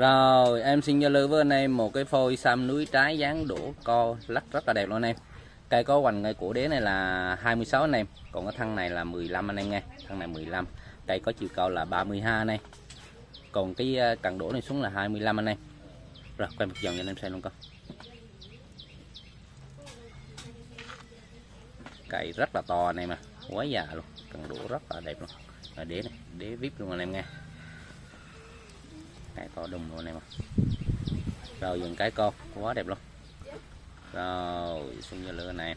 Rồi em xin giao lưu với anh em một cái phôi xăm núi trái dáng đũa co lắc rất là đẹp luôn anh em. Cây có hoành ngay của đế này là 26 anh em, còn cái thân này là 15 anh em nghe. Thân này 15. Cây có chiều cao là 32 anh em. Còn cái ờ, cần đũa này xuống là 25 anh em. Rồi quay một vòng cho anh em xem luôn con. Cây rất là to anh em à, quá già luôn. Cần đũa rất là đẹp luôn. Rồi đế này, đế vip luôn anh em nghe cái to đùng luôn này mà rồi dừng cái con, quá đẹp luôn. Rồi, xuống vô lửa này.